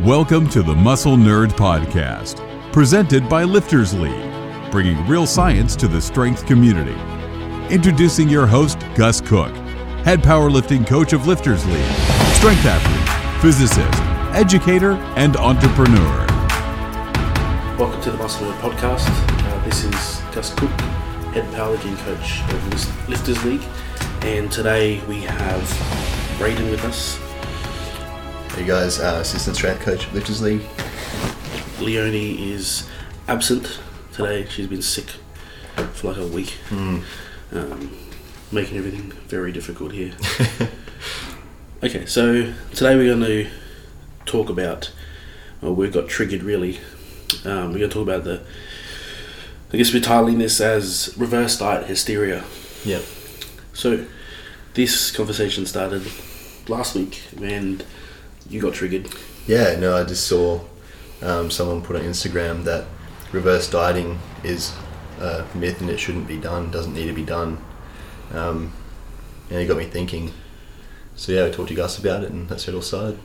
Welcome to the Muscle Nerd Podcast, presented by Lifters League, bringing real science to the strength community. Introducing your host, Gus Cook, head powerlifting coach of Lifters League, strength athlete, physicist, educator, and entrepreneur. Welcome to the Muscle Nerd Podcast. Uh, this is Gus Cook, head powerlifting coach of Lifters League, and today we have Braden with us. Hey guys, uh, assistant strength coach Lifters League. Leonie is absent today. She's been sick for like a week, um, making everything very difficult here. okay, so today we're going to talk about. Well, we got triggered really. Um, we're going to talk about the. I guess we're titling this as reverse diet hysteria. Yeah. So, this conversation started last week and you got triggered. Yeah, no, I just saw um, someone put on Instagram that reverse dieting is a myth and it shouldn't be done, doesn't need to be done. Um, and it got me thinking. So yeah, I talked to Gus about it and that's it all started.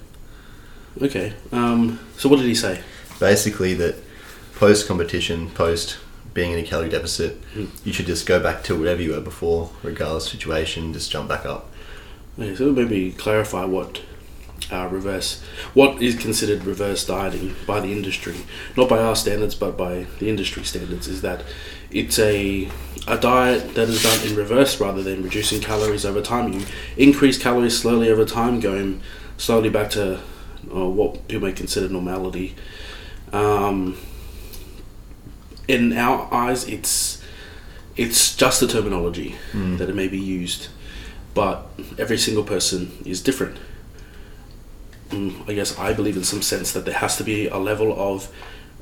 Okay. Um, so, what did he say? Basically that post competition, post being in a calorie deficit, you should just go back to whatever you were before, regardless of situation, just jump back up. Okay, so maybe clarify what uh, reverse, what is considered reverse dieting by the industry, not by our standards, but by the industry standards. Is that it's a a diet that is done in reverse rather than reducing calories over time. You increase calories slowly over time, going slowly back to uh, what people may consider normality. Um, in our eyes, it's it's just a terminology that it may be used, but every single person is different. Mm, I guess I believe in some sense that there has to be a level of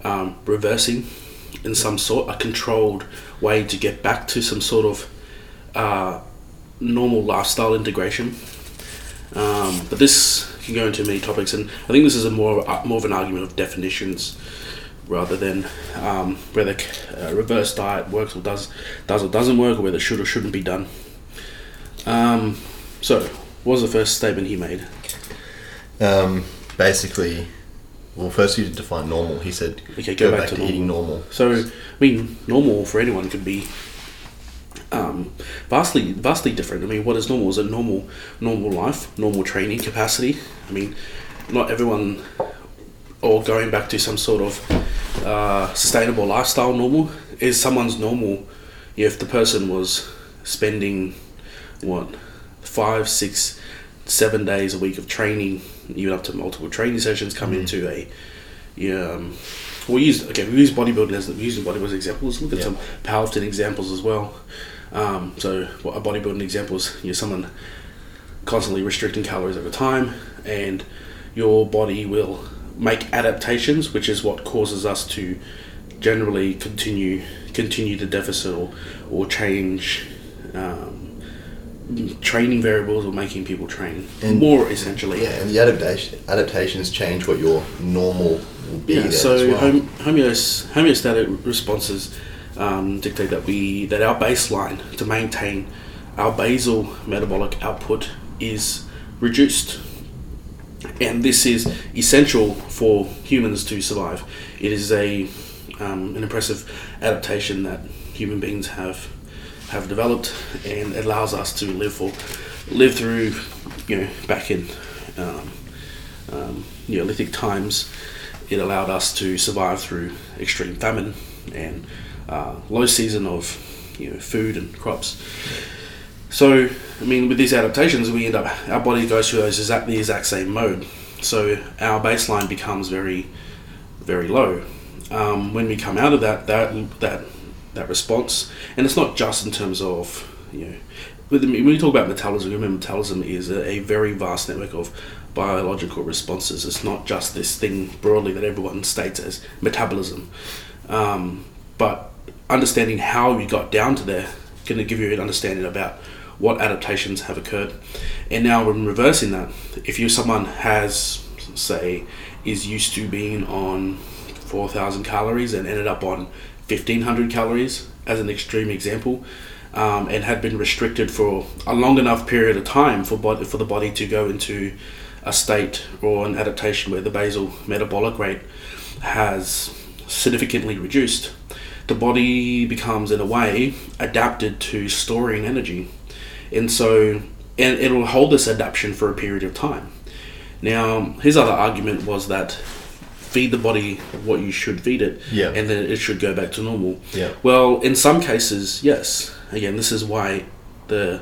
um, reversing in some sort, a controlled way to get back to some sort of uh, normal lifestyle integration. Um, but this can go into many topics, and I think this is a more uh, more of an argument of definitions rather than um, whether uh, reverse diet works or does does or doesn't work, or whether it should or shouldn't be done. Um, so, what was the first statement he made? Um, basically, well, first you to define normal. He said, Okay, go, back, to, eating normal. So, I mean, normal for anyone could be um, vastly vastly different. I mean, what is normal? Is a normal normal life, normal training capacity? I mean, not everyone, or going back to some sort of uh, sustainable lifestyle. Normal is someone's normal. If the person was spending what five, six, seven days a week of training, even up to multiple training sessions, come into a yeah, um, we use okay. We use bodybuilding as we use bodybuilding examples. Look at Yeah. some powerlifting examples as well. Um, so, what a bodybuilding example is you know someone constantly restricting calories over time, and your body will make adaptations, which is what causes us to generally continue continue the deficit or or change. Um, training variables or making people train And- more essentially Yeah, and the adaptation adaptations change what your normal will be. Yeah, so well. hom- homeos- homeostatic responses um, dictate that we that our baseline to maintain our basal metabolic output is reduced, and this is essential for humans to survive. It is a um, an impressive adaptation that human beings have have developed, and allows us to live for live through you know back in um, um, Neolithic times, it allowed us to survive through extreme famine and uh, low season of you know food and crops. So, I mean, with these adaptations, we end up our body goes through those exact the exact same mode. So our baseline becomes very, very low. Um, when we come out of that, that that that response, and it's not just in terms of you know, when we talk about metabolism, remember metabolism is a, a very vast network of biological responses. It's not just this thing broadly that everyone states as metabolism, um, but understanding how you got down to there to give you an understanding about what adaptations have occurred. And now, when reversing that, if you someone has say is used to being on 4,000 calories and ended up on 1,500 calories, as an extreme example, um, and had been restricted for a long enough period of time for body, for the body to go into a state or an adaptation where the basal metabolic rate has significantly reduced, the body becomes, in a way, adapted to storing energy. And so, and it'll hold this adaptation for a period of time. Now, his other argument was that feed the body what you should feed it, Yeah. and then it should go back to normal. Yeah. Well, in some cases, yes. Again, this is why the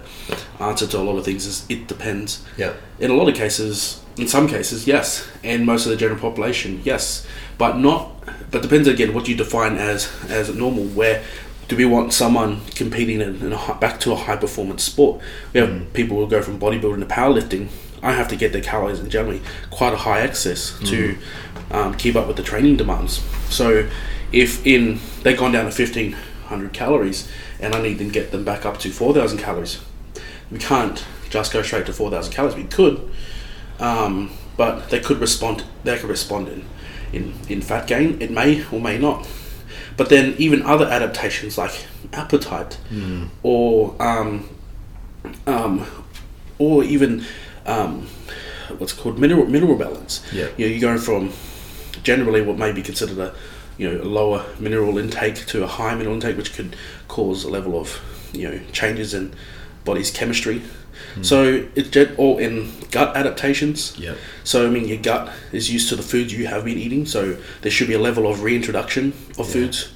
answer to a lot of things is it depends. Yeah. In a lot of cases, in some cases, yes, and most of the general population, yes, but not. But depends again what you define as as normal. Where do we want someone competing in, in a, back to a high performance sport? We have mm. people who go from bodybuilding to powerlifting. I have to get their calories in generally quite a high excess to um, keep up with the training demands. So if in they've gone down to fifteen hundred calories and I need to get them back up to four thousand calories, we can't just go straight to four thousand calories. We could, um, but they could respond. They could respond in, in in fat gain. It may or may not. But then even other adaptations like appetite or um, um, or even um, what's called mineral mineral balance. Yeah. You know, you go from generally what may be considered a you know a lower mineral intake to a high mineral intake, which could cause a level of you know changes in body's chemistry. So it's all in gut adaptations. Yeah. So I mean, your gut is used to the foods you have been eating, so there should be a level of reintroduction of foods.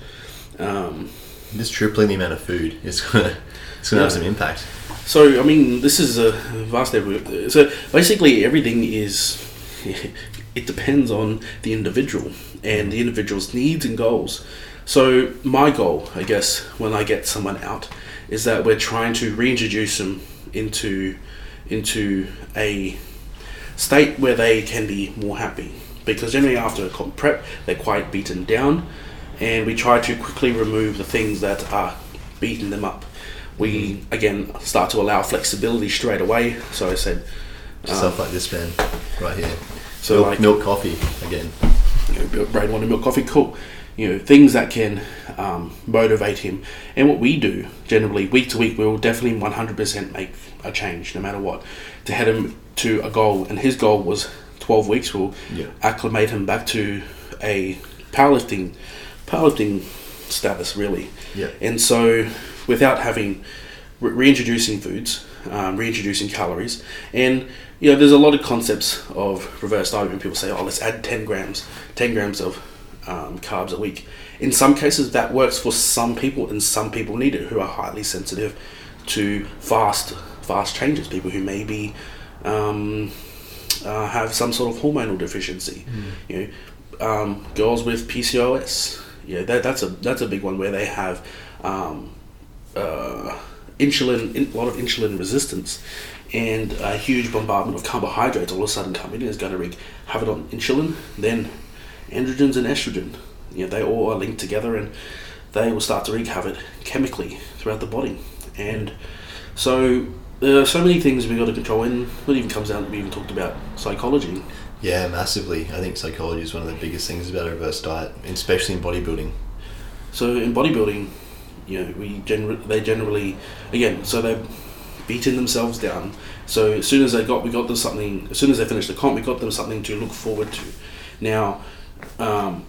Um, Just tripling the amount of food is gonna it's gonna have some impact. So I mean, this is a vast area. So basically, everything is. It depends on the individual and the individual's needs and goals. So my goal, I guess, when I get someone out, is that we're trying to reintroduce them into into a state where they can be more happy. Because generally after a comp prep, they're quite beaten down, and we try to quickly remove the things that are beating them up. We again start to allow flexibility straight away. So I said, Stuff like this man right here. So milk, like- milk coffee again. you know, Braden wanted milk coffee, cool. You know, things that can um, motivate him. And what we do generally, week to week, we will definitely 100% make a change, no matter what, to head him to a goal. And his goal was 12 weeks. We'll Yeah. acclimate him back to a powerlifting, powerlifting status, really. Yeah. And so, without having re- reintroducing foods, um, reintroducing calories, and you know, there's a lot of concepts of reverse dieting. When people say, "Oh, let's add 10 grams, 10 grams of um, carbs a week." In some cases, that works for some people, and some people need it who are highly sensitive to fast, fast changes. People who maybe um, uh, have some sort of hormonal deficiency. You know, um, girls with PCOS. Yeah, that, that's a that's a big one where they have um, uh, insulin, in, a lot of insulin resistance, and a huge bombardment of carbohydrates all of a sudden coming in is going to wreak havoc on insulin, then androgens and estrogen. You know, they all are linked together, and they will start to wreak havoc chemically throughout the body, and so there are so many things we've got to control. And when it even comes down, we even talked about psychology. Yeah, massively. I think psychology is one of the biggest things about a reverse diet, especially in bodybuilding. So in bodybuilding, you know, we they generally again, so they're beating themselves down. So as soon as they got, we got them something. As soon as they finished the comp, we got them something to look forward to. Now, um,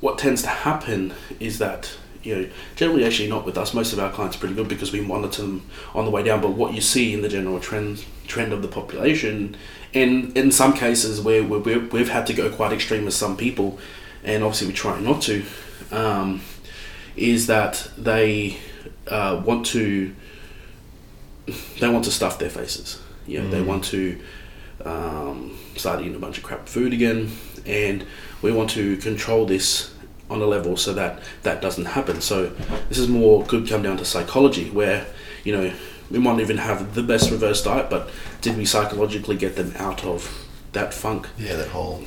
what tends to happen is that you know, generally actually not with us. Most of our clients are pretty good because we monitor them on the way down. But what you see in the general trend trend of the population, and in some cases where we've, we've had to go quite extreme with some people, and obviously we try not to, um, is that they uh, want to they want to stuff their faces. You know, they want to um, start eating a bunch of crap food again, and we want to control this on a level so that that doesn't happen. So this is more could come down to psychology, where you know we might even have the best reverse diet, but did we psychologically get them out of that funk? Yeah, that whole.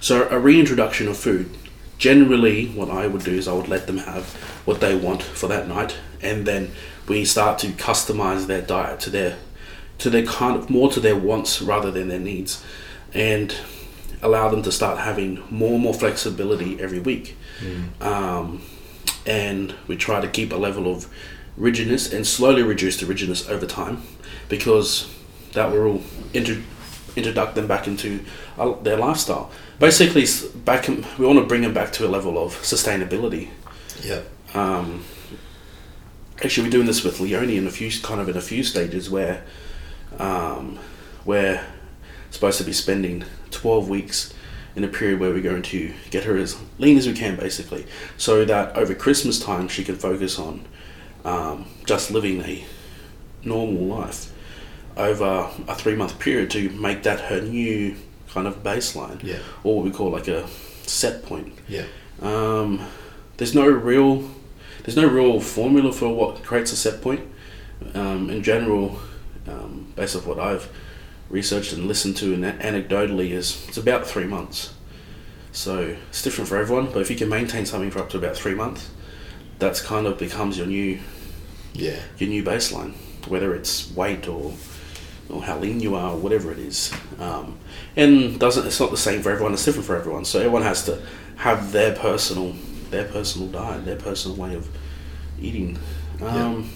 So a reintroduction of food. Generally, what I would do is I would let them have what they want for that night, and then we start to customize their diet to their to their kind of more to their wants rather than their needs, and allow them to start having more and more flexibility every week. Um, and we try to keep a level of rigidness and slowly reduce the rigidness over time, because that will intro, introduce them back into uh, their lifestyle. Basically, back in, we want to bring them back to a level of sustainability. Yeah. Um, actually, we're doing this with Leonie in a few kind of in a few stages where um, we're supposed to be spending twelve weeks in a period where we're going to get her as lean as we can, basically, so that over Christmas time she can focus on um, just living a normal life over a three month period to make that her new kind of baseline, Yeah. or what we call like a set point. Yeah. Um, there's no real there's no real formula for what creates a set point. Um, in general, um, based off what I've researched and listened to and anecdotally, is it's about three months. So it's different for everyone, but if you can maintain something for up to about three months, that's kind of becomes your new Yeah. your new baseline, whether it's weight or or how lean you are, or whatever it is. Um, and doesn't it's not the same for everyone. It's different for everyone. So everyone has to have their personal their personal diet, their personal way of eating. Um,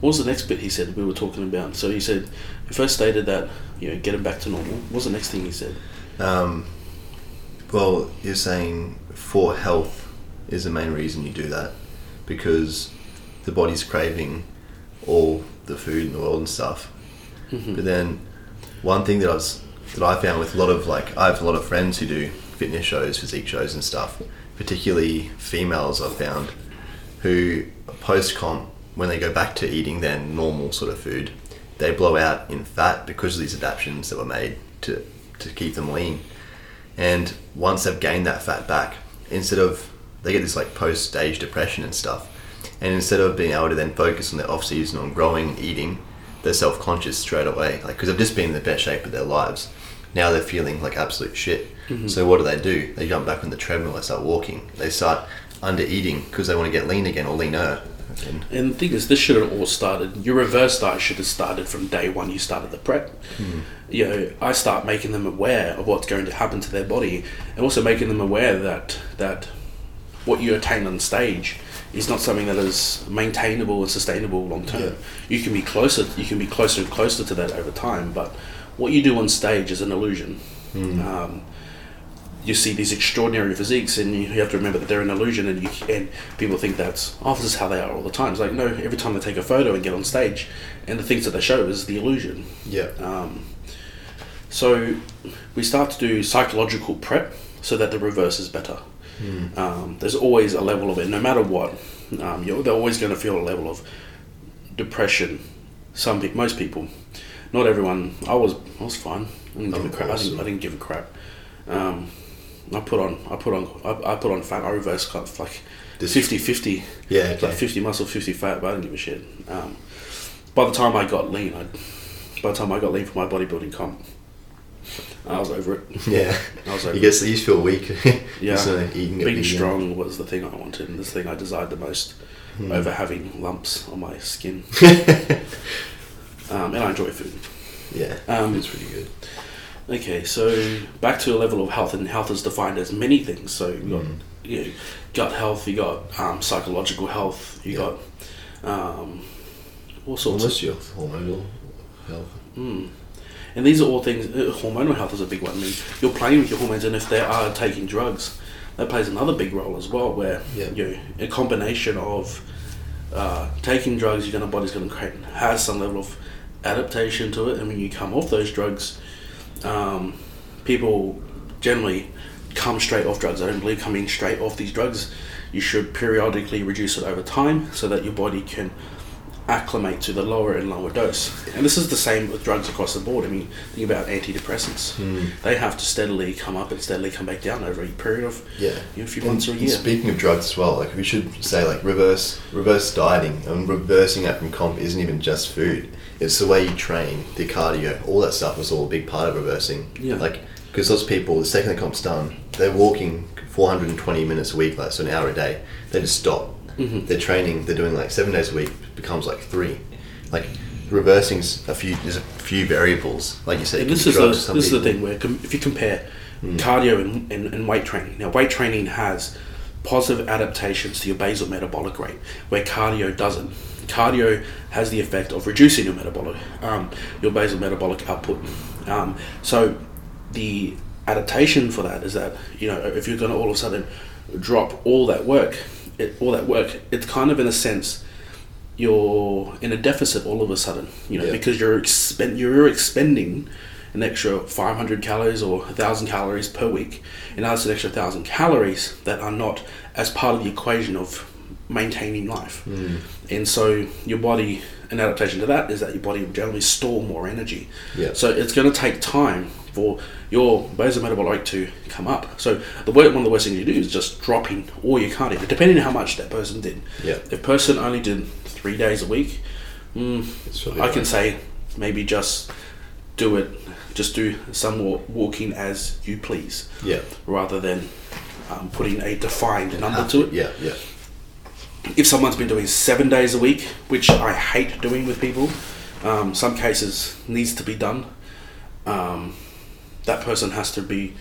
What was the next bit he said we were talking about? So he said he first stated that you know get him back to normal. What was the next thing he said? Um, well, you're saying for health is the main reason you do that because the body's craving all the food and oil and stuff. Mm-hmm. But then one thing that I was that I found with a lot of like I have a lot of friends who do fitness shows, physique shows and stuff, particularly females I've found who post comp when they go back to eating their normal sort of food, they blow out in fat because of these adaptations that were made to to keep them lean. And once they've gained that fat back, instead of they get this like post stage depression and stuff, and instead of being able to then focus on their off season on growing, and eating, they're self conscious straight away, like because they've just been in the best shape of their lives. Now they're feeling like absolute shit. Mm-hmm. So what do they do? They jump back on the treadmill. They start walking. They start under eating because they want to get lean again or leaner. And And the thing is, this should have all started. Your reverse diet should have started from day one. You started the prep. Hmm. You know, I start making them aware of what's going to happen to their body, and also making them aware that that what you attain on stage is not something that is maintainable and sustainable long term. Yeah. You can be closer. You can be closer and closer to that over time, but what you do on stage is an illusion. Um, you see these extraordinary physiques, and you have to remember that they're an illusion, and you and people think that's oh, this is how they are all the time. It's like no, every time they take a photo and get on stage, and the things that they show is the illusion. yeah, Um, so we start to do psychological prep so that the reverse is better. Um, there's always a level of it, no matter what. Um, you're, they're always going to feel a level of depression. Some people, most people, not everyone. I was, I was fine. I didn't give a crap. I didn't, I didn't give a crap. Um, I put on, I put on, I, I put on fat. I reverse cut like This- 50-50. yeah. It's like 50 muscle, 50 fat, but I didn't give a shit. Um, by the time I got lean, I, by the time I got lean for my bodybuilding comp, I was over it. Yeah, I was over you guess you just feel weak. Yeah, so eating being strong was the thing I wanted, and the thing I desired the most Hmm. over having lumps on my skin. um, and I enjoy food. Yeah, Um, it's pretty good. Okay, so back to a level of health, and health is defined as many things. So you got Mm. you know, gut health, you got um, psychological health, you Yeah. got um, all sorts of Unless hormonal health. Mm. And these are all things. Uh, hormonal health is a big one. I mean, you're playing with your hormones, and if they are taking drugs, that plays another big role as well. Where Yeah. you know, a combination of uh, taking drugs, your body's going to create has some level of adaptation to it, and when you come off those drugs, um, people generally come straight off drugs. I don't believe coming straight off these drugs. You should periodically reduce it over time so that your body can acclimate to the lower and lower dose. And this is the same with drugs across the board. I mean, think about antidepressants. Hmm. They have to steadily come up and steadily come back down over a period of Yeah, you know, a few And- months or a year. Speaking of drugs as well, like we should say like reverse reverse dieting and reversing that from comp isn't even just food. It's the way you train, the cardio, all that stuff was all a big part of reversing. Yeah. Like because those people, the second the comp's done, they're walking 420 minutes a week, like so an hour a day. They just stop. Mhm. They're training. They're doing like seven days a week. Becomes like three. Like reversing a few. There's a few variables. Like you said, this is the, this is the thing where com- if you compare cardio and, and, and weight training, now weight training has positive adaptations to your basal metabolic rate, where cardio doesn't. cardio has the effect of reducing your metabolic, um, your basal metabolic output. Um, so the adaptation for that is that you know if you're going to all of a sudden drop all that work, it, all that work, it's kind of in a sense you're in a deficit all of a sudden, you know, Yeah. because you're expend you're expending an extra 500 calories or 1,000 calories per week, and that's an extra 1,000 calories that are not as part of the equation of maintaining life. Hmm. And so your body, an adaptation to that is that your body will generally store more energy. Yeah. So it's going to take time for your basal metabolic rate to come up. So the one of the worst things you do is just dropping all your cardio, depending on how much that person did. Yeah. If person only did three days a week, mm, probably I can say maybe just do it, just do some more walking as you please, Yeah. rather than um, putting a defined number to it. Yeah, yeah. If someone's been doing seven days a week, which I hate doing with people, um, some cases needs to be done. Um, that person has to be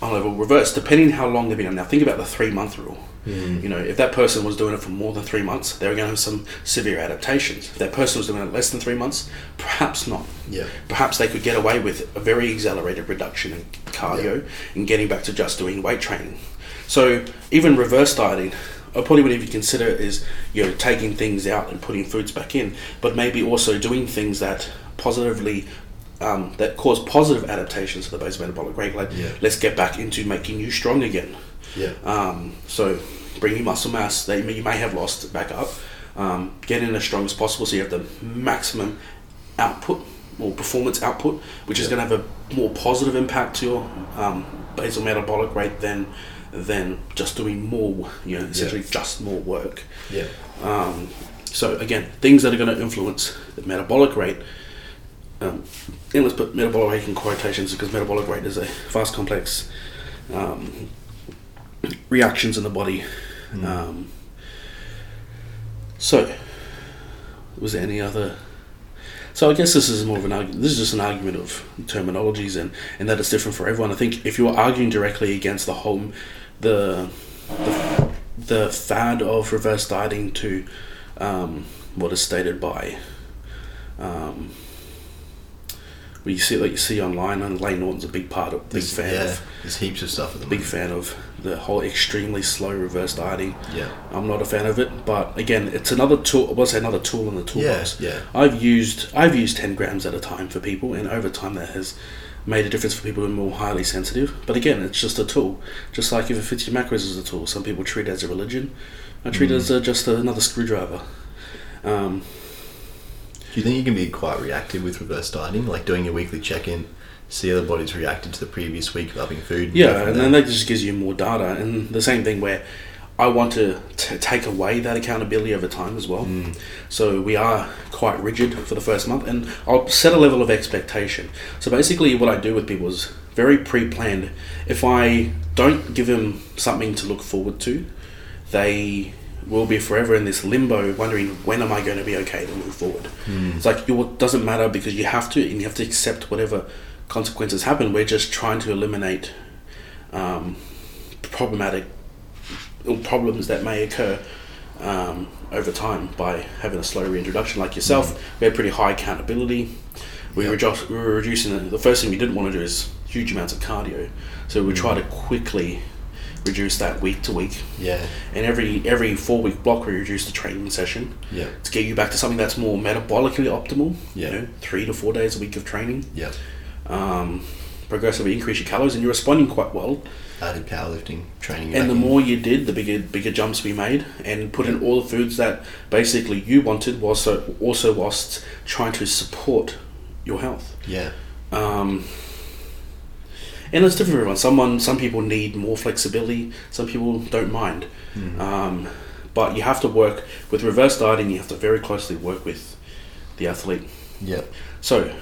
on level reverse, depending how long they've been on. Now, think about the three month rule. Mm. You know, if that person was doing it for more than three months, they were going to have some severe adaptations. If that person was doing it less than three months, perhaps not. Yeah. Perhaps they could get away with a very accelerated reduction in cardio and getting back to just doing weight training. So even reverse dieting, I probably wouldn't even consider it is you know taking things out and putting foods back in, but maybe also doing things that positively um, that cause positive adaptations to the base metabolic rate. Like Yeah. let's get back into making you strong again. Yeah. Um, so bringing muscle mass that you may have lost back up, um, getting as strong as possible so you have the maximum output or performance output, which is going to have a more positive impact to your um, basal metabolic rate than than just doing more, you know, essentially just more work. Yeah. Um, so again, things that are going to influence the metabolic rate. Um, and let's put metabolic rate in quotations because metabolic rate is a vast, complex um, reactions in the body. Um, so, was there any other? So I guess this is more of an argument. This is just an argument of terminologies and, and that it's different for everyone. I think if you're arguing directly against the whole, the the, the fad of reverse dieting to um, what is stated by um, well, you see like you see online and Layne Norton's a big part of big There's, fan yeah. of There's heaps of stuff at the big moment. fan of the whole extremely slow reverse dieting. Yeah. I'm not a fan of it, but again, it's another tool. Say another tool in the toolbox. Yeah, yeah. I've used I've used ten grams at a time for people, and over time that has made a difference for people who are more highly sensitive. But again, it's just a tool. Just like if it fits your macros as a tool, some people treat it as a religion. I treat Mm. it as a, just another screwdriver. Um, Do you think you can be quite reactive with reverse dieting, like doing your weekly check-in, see how the body's reacted to the previous week of upping food? and Yeah, and then that just gives you more data. And the same thing where I want to t- take away that accountability over time as well. Mm. So we are quite rigid for the first month, and I'll set a level of expectation. So basically, what I do with people is very pre-planned. If I don't give them something to look forward to, they will be forever in this limbo, wondering when am I going to be okay to move forward. It's like it doesn't matter because you have to, and you have to accept whatever consequences happen. We're just trying to eliminate um, problematic problems that may occur um, over time by having a slow reintroduction. Like yourself, we had pretty high accountability. We, Yep. we were reducing the, the first thing we didn't want to do is huge amounts of cardio. So we try to quickly reduce that week to week. Yeah. And every every four week block, we reduce the training session Yeah. to get you back to something that's more metabolically optimal. Yeah. You know, three to four days a week of training. Yeah. Um, progressively increase your calories, and you're responding quite well. Added powerlifting training. And the in. more you did, the bigger bigger jumps we made, and put in all the foods that basically you wanted, whilst so- also whilst trying to support your health. Yeah. Um, and it's different for everyone. Someone, some people need more flexibility. Some people don't mind. Um, but you have to work with reverse dieting. You have to very closely work with the athlete. Yeah. So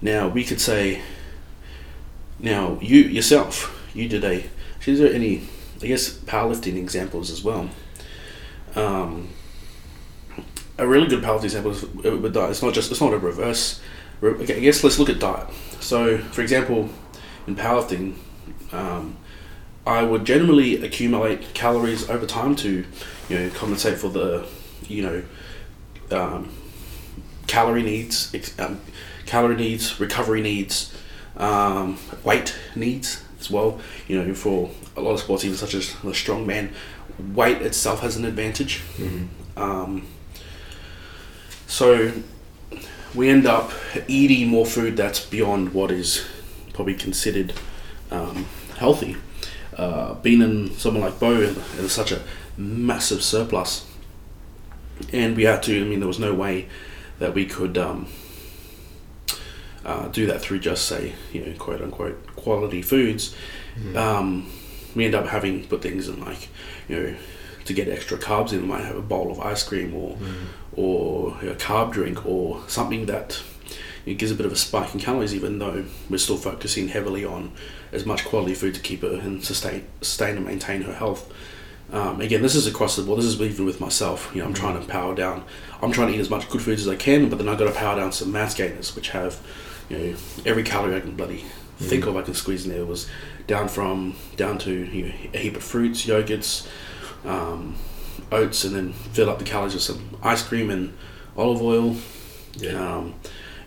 now we could say, now you yourself, you did a. Is there any, I guess, powerlifting examples as well? Um, a really good powerlifting example is with diet. It's not just it's not a reverse. Okay, I guess let's look at diet. So, for example, in powerlifting, um, I would generally accumulate calories over time to, you know, compensate for the, you know, um, calorie needs, ex- um, calorie needs, recovery needs, um, weight needs as well. You know, for a lot of sports, even such as the strongman, weight itself has an advantage. Um, so we end up eating more food that's beyond what is probably considered um, healthy. Uh, being in someone like Bo in, such a massive surplus, and we had to. I mean, there was no way that we could um, uh, do that through just say you know quote unquote quality foods. Um, we end up having to put things in like you know to get extra carbs in. We might have a bowl of ice cream or or a carb drink or something that it gives a bit of a spike in calories, even though we're still focusing heavily on as much quality food to keep her and sustain, sustain and maintain her health. Um, again, this is across the board. This is even with myself. You know, I'm trying to power down. I'm trying to eat as much good foods as I can, but then I've got to power down some mass gainers, which have, you know, every calorie I can bloody think of I can squeeze in there. Was down from down to you know, a heap of fruits, yogurts, um, oats, and then fill up the calories with some ice cream and olive oil. Um,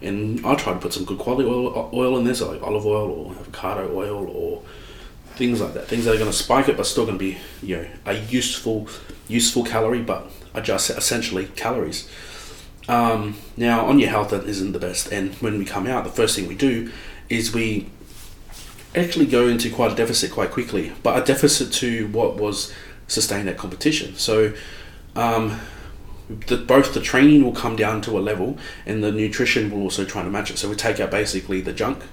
and I try to put some good quality oil, oil in there, so like olive oil or avocado oil or things like that. Things that are going to spike it, but still going to be you know a useful useful calorie, but are just essentially calories. Um, now on your health that isn't the best, and when we come out, the first thing we do is we actually go into quite a deficit quite quickly, but a deficit to what was sustained at competition. So. Um, the, both the training will come down to a level and the nutrition will also try to match it. So we take out basically the junk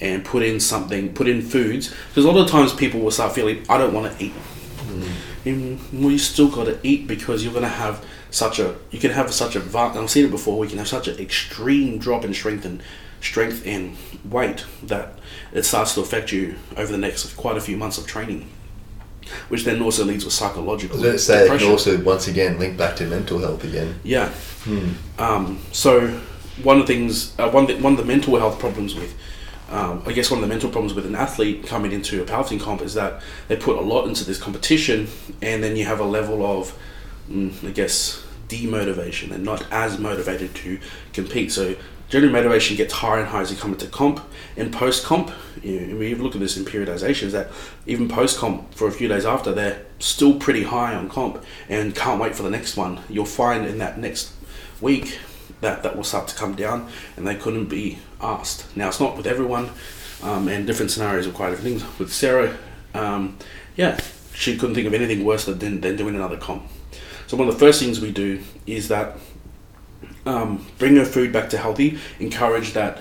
and put in something, put in foods. Because a lot of times people will start feeling, I don't want to eat. Hmm. And, well, you still got to eat because you're going to have such a, you can have such a, I've seen it before, we can have such an extreme drop in strength and strength and weight that it starts to affect you over the next quite a few months of training. Which then also leads to psychological I was going to say it depression. can also once again link back to mental health again. Yeah. Um, so one of the things, uh, one, th- one of the mental health problems with, um, I guess one of the mental problems with an athlete coming into a powerlifting comp is that they put a lot into this competition, and then you have a level of, mm, I guess, demotivation They're not as motivated to compete. So generally motivation gets higher and higher as you come into comp. In post comp, you know, we look at this in periodizations that even post comp for a few days after they're still pretty high on comp and can't wait for the next one. You'll find in that next week that that will start to come down and they couldn't be asked. Now it's not with everyone, um, and different scenarios require different things. With Sarah, um, yeah, she couldn't think of anything worse than, than doing another comp. So one of the first things we do is that um, bring her food back to healthy, encourage that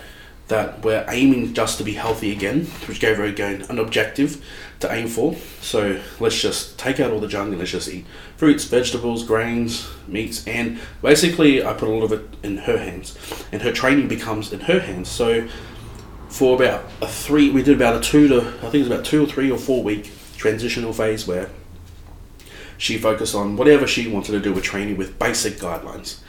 that we're aiming just to be healthy again, which gave her again an objective to aim for. So let's just take out all the junk and let's just eat fruits, vegetables, grains, meats, and basically I put a lot of it in her hands, and her training becomes in her hands. So for about a three, we did about a two to I think it was about two or three or four week transitional phase where she focused on whatever she wanted to do with training with basic guidelines.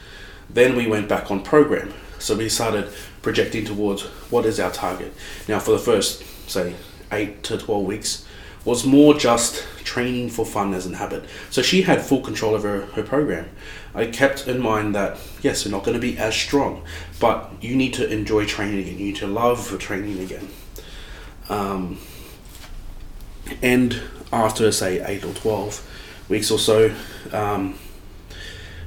Then we went back on program. So we started projecting towards what is our target. Now, for the first, say, 8 to 12 weeks, was more just training for fun as a habit. So she had full control over her program. I kept in mind that, yes, we're not going to be as strong, but you need to enjoy training again. You need to love training again. Um, and after, say, 8 or 12 weeks or so, um,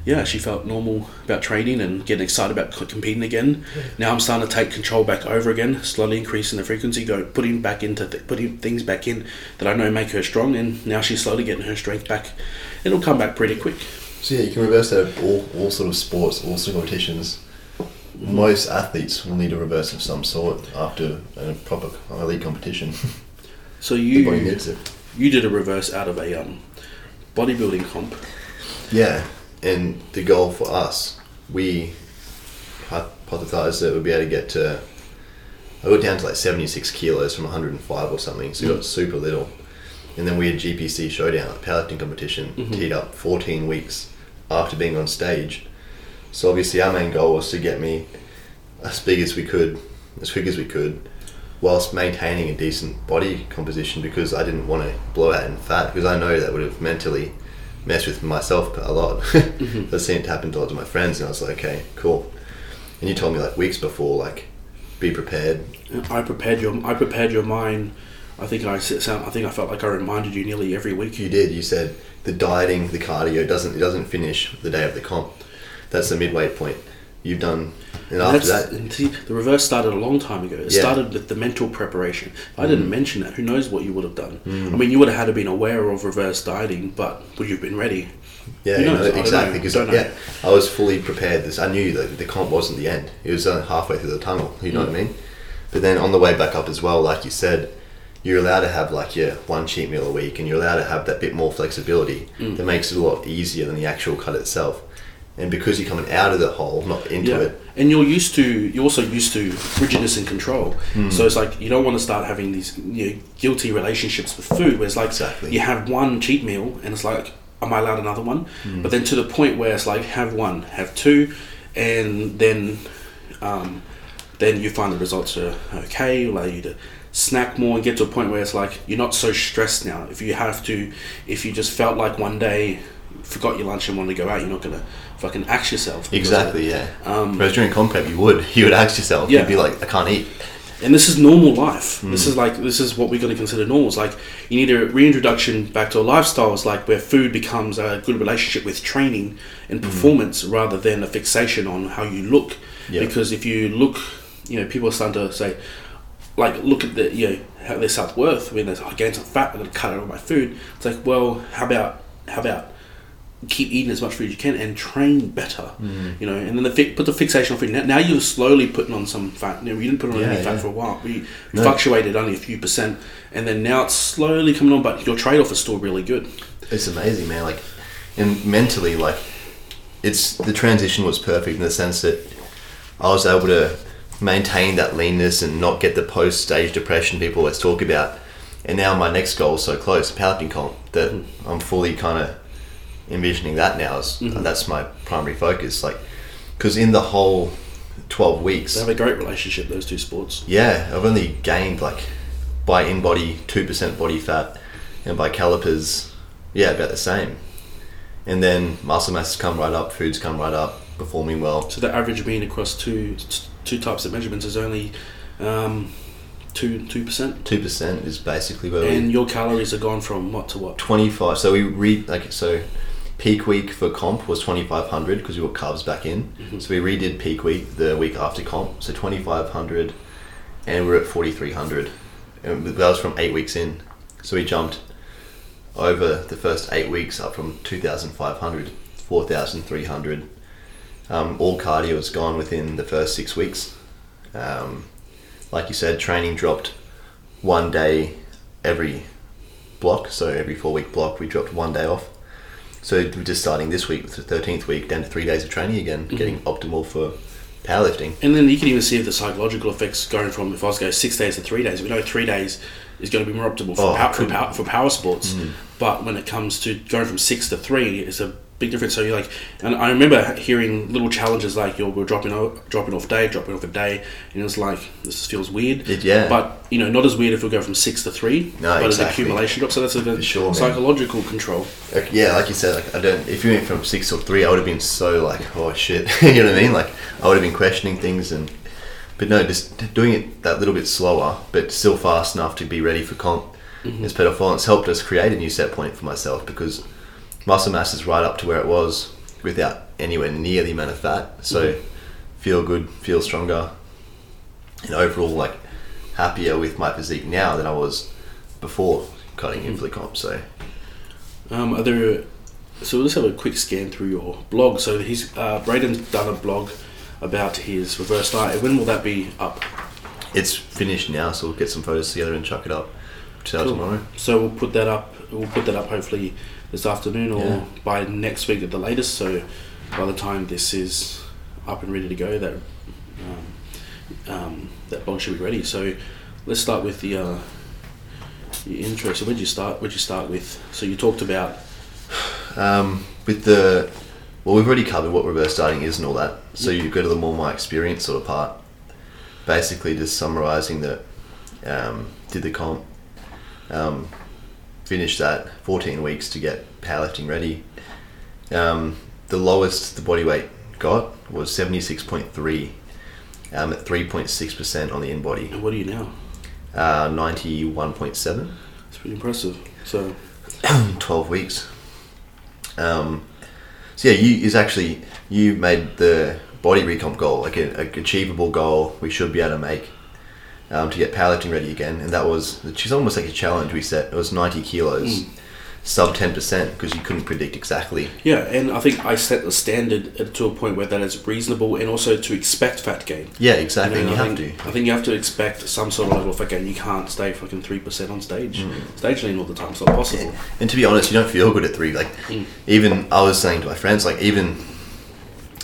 yeah, she felt normal about training and getting excited about competing again. Now I'm starting to take control back over again, slowly increasing the frequency, go putting back into th- putting things back in that I know make her strong, and now she's slowly getting her strength back. It'll come back pretty quick. So yeah, you can reverse that of all, all sort of sports, all sort of competitions. Most athletes will need a reverse of some sort after a proper elite competition. So The body you needs it. you did a reverse out of a um, bodybuilding comp. Yeah, and the goal for us, we hypothesized that we'd be able to get to. I got down to like 76 kilos from 105 or something, so we got mm. super little. And then we had GPC showdown, like powerlifting competition, mm-hmm. teed up 14 weeks after being on stage. So obviously our main goal was to get me as big as we could, as quick as we could, whilst maintaining a decent body composition because I didn't want to blow out in fat because I know that would have mentally mess with myself a lot. Mm-hmm. I've seen it happen to lots of my friends, and I was like, okay, cool. And you told me like weeks before, like, be prepared. I prepared your I prepared your mind. I think I. I think I felt like I reminded you nearly every week. You did. You said the dieting, the cardio doesn't it doesn't finish the day of the comp. That's the midway point. You've done, and after that, and see, the reverse started a long time ago. It Yeah. started with the mental preparation. If I didn't mention that, who knows what you would have done? Mm. I mean, you would have had to been aware of reverse dieting, but would you have been ready? Yeah, you know, exactly. Because yeah, I was fully prepared. This I knew that the comp wasn't the end. It was only halfway through the tunnel. You know what I Mm. mean? But then on the way back up as well, like you said, you're allowed to have like your one cheat meal a week, and you're allowed to have that bit more flexibility. Mm. That makes it a lot easier than the actual cut itself. And because you're coming out of the hole, not into Yeah, it, and you're used to you're also used to rigidness and control. Hmm. So it's like you don't want to start having these you know, guilty relationships with food. Where it's like Exactly. you have one cheat meal, and it's like, am I allowed another one? Hmm. But then to the point where it's like, have one, have two, and then um, then you find the results are okay. Allow you to snack more and get to a point where it's like you're not so stressed now. If you have to, if you just felt like one day forgot your lunch and wanted to go out, you're not gonna fucking axe yourself. exactly, uh, yeah. Um, Whereas during comp prep, you would you would ask yourself, Yeah. you'd be like, I can't eat. and this is normal life. This hmm. is like this is what we're going to consider normal. It's like you need a reintroduction back to a lifestyle. It's like where food becomes a good relationship with training and hmm. performance rather than a fixation on how you look. Yeah. Because if you look, you know, people are starting to say, like, look at the you know how their self worth when they're I gain some fat, I'm going to cut out all my food. It's like, well, how about how about keep eating as much food as you can and train better, you know, and then the fi- put the fixation on food. Now, now you're slowly putting on some fat. You know, you didn't put on Yeah, any fat yeah. for a while. We No. fluctuated only a few percent, and then now it's slowly coming on. But your trade off is still really good. It's amazing, man. Like, and mentally, like, it's the transition was perfect in the sense that I was able to maintain that leanness and not get the post stage depression people always talk about. And now my next goal is so close, powerlifting comp, that I'm fully kind of envisioning that now. Is that's my primary focus, like, because in the whole twelve weeks, They have a great relationship. Those two sports. yeah, I've only gained like by InBody two percent body fat, and by calipers, yeah, about the same. And then muscle mass has come right up, food's come right up, performing well. So the average mean across two two types of measurements is only um, two two percent, Two percent is basically where and we your calories are gone from what to what? twenty five. So we read like so. Peak week for comp was twenty five hundred because we got carbs back in. So we redid peak week the week after comp, so twenty five hundred, and we're at forty three hundred. And that was from eight weeks in. So we jumped over the first eight weeks up from 2,500 4,300. Um, all cardio was gone within the first six weeks. Um, like you said, training dropped one day every block. So every four week block, we dropped one day off. So we're just starting this week with the 13th week, down to three days of training again, mhm. getting optimal for powerlifting. And then you can even see the psychological effects going from if I was to go six days to three days. We know three days is going to be more optimal for, Oh, power, for, power, for power sports. Mm. But when it comes to going from six to three, it's a big difference. So you're like, and I remember hearing little challenges like you're we're dropping off, dropping off day, dropping off a day, and it was like this feels weird. It- yeah. But you know, not as weird if we go from six to three. No, but exactly. an accumulation drop. So that's a sure, man. psychological control. Like, yeah, like you said, like I don't. If you went from six or three, I would have been so like, oh shit, you know what I mean? Like I would have been questioning things, and but no, just doing it that little bit slower, but still fast enough to be ready for comp. Mm-hmm. It's pedal It's helped us create a new set point for myself because muscle mass is right up to where it was without anywhere near the amount of fat. So feel good, feel stronger, and overall like happier with my physique now than I was before cutting in for the comp. So Um, are there? So let's have a quick scan through your blog. So he's uh, Braden's done a blog about his reverse diet. When will that be up? It's finished now, so we'll get some photos together and chuck it up Cool. tomorrow. So we'll put that up. We'll put that up hopefully this afternoon or Yeah. by next week at the latest. So by the time this is up and ready to go, that um, um, that blog should be ready. So let's start with the uh, the intro. So where'd you start? Where'd you start with? So you talked about Um, with the well, we've already covered what reverse dieting is and all that. So you go to the more my experience sort of part. Basically, just summarising that um, did the comp, um, finished that 14 weeks to get powerlifting ready. Um, the lowest the body weight got was 76.3 um, at 3.6% on the InBody, And what are you now? uh, 91.7, It's pretty impressive. So 12 weeks. Um, so yeah, you is actually you made the body recomp goal like an achievable goal we should be able to make um, to get powerlifting ready again, and that was is almost like a challenge we set. It was 90 kilos, sub 10% because you couldn't predict exactly. yeah, and I think I set the standard to a point where that is reasonable, and also to expect fat gain. Yeah, exactly. And and you I have think, to. I think you have to expect some sort of level of fat gain. You can't stay fucking three percent on stage, Mm. stage lean all the time. It's not possible. And to be honest, you don't feel good at three. Like, Mm. even I was saying to my friends, like even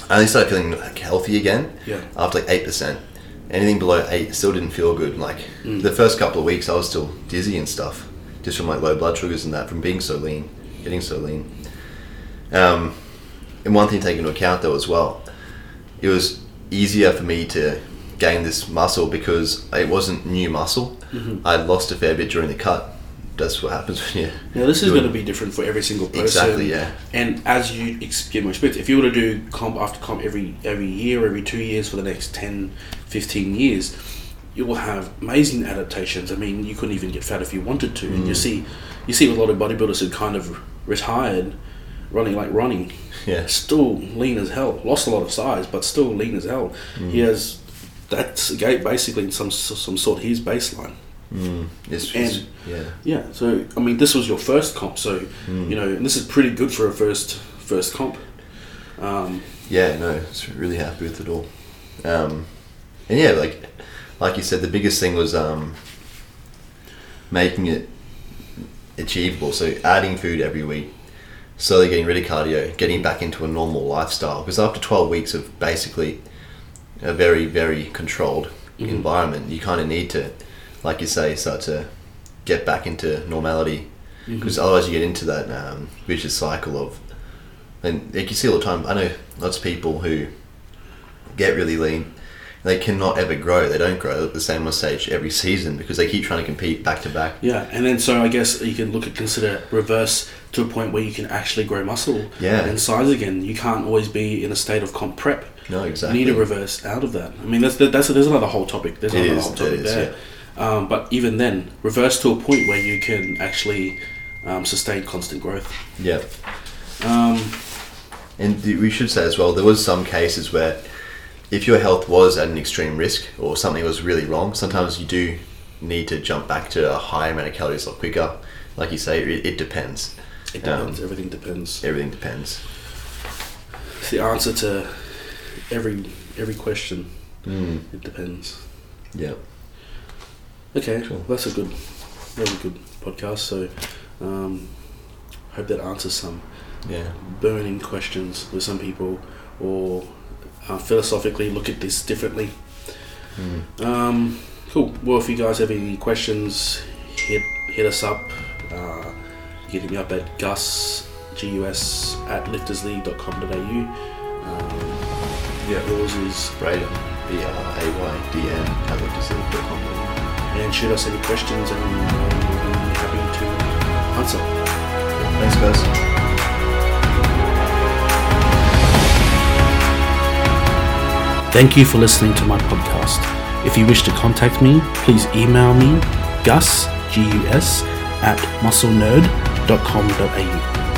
I only started feeling like healthy again Yeah. after like eight percent. Anything below eight still didn't feel good. Like Mm. the first couple of weeks, I was still dizzy and stuff, just from like low blood sugars and that from being so lean, getting so lean. Um, and one thing to take into account though as well, it was easier for me to gain this muscle because it wasn't new muscle. Mm-hmm. I'd lost a fair bit during the cut. That's what happens when you. Now this is going to be different for every single person. Exactly, yeah. And as you get more experience, if you were to do comp after comp every every year, every two years for the next 10, 15 years, you will have amazing adaptations. I mean, you couldn't even get fat if you wanted to. Mm. And you see, you see a lot of bodybuilders who kind of retired, running like running, Yeah. still lean as hell. Lost a lot of size, but still lean as hell. Mm. He has that's basically in some some sort his baseline. Mm, it's, And- yeah. Yeah, so I mean, this was your first comp, so Mm. you know, and this is pretty good for a first first comp. Um, Yeah, no, it's really happy with it all. Um, and yeah, like like you said, the biggest thing was um, making it achievable. So adding food every week, slowly getting rid of cardio, getting back into a normal lifestyle. Because after twelve weeks of basically a very very controlled Mhm. environment, you kind of need to, like you say, start to get back into normality. Because otherwise, you get into that um, vicious cycle of and like you see all the time, I know lots of people who get really lean. They cannot ever grow. They don't grow at the same stage every season because they keep trying to compete back to back. yeah, and then so I guess you can look at consider reverse to a point where you can actually grow muscle Yeah. and size again. You can't always be in a state of comp prep. No, exactly. You need to reverse out of that. I mean, that's that's there's another whole topic. There's another is, whole topic is, there. Um, but even then, reverse to a point where you can actually um, sustain constant growth. Yeah, Um, and we should say as well, there was some cases where if your health was at an extreme risk or something was really wrong, sometimes you do need to jump back to a higher amount of calories a lot quicker. Like you say, it, it depends. it Um, depends. Everything depends. Everything depends. It's the answer to every every question. Mm, It depends. yeah. Okay, Cool. that's a good, very good podcast. So, um, hope that answers some Yeah. burning questions with some people, or uh, philosophically look at this differently. Mm. Um, cool. Well, if you guys have any questions, hit hit us up. Uh, hit me up at gus gus at liftersleague.com.au. Um, Yeah. yours is Braden. B R A Y D N. At liftersleague.com. and shoot us any questions, and um, we'll be happy to answer. Thanks, guys. Thank you for listening to my podcast. If you wish to contact me, please email me gus, G-U-S, at musclenerd.com.au.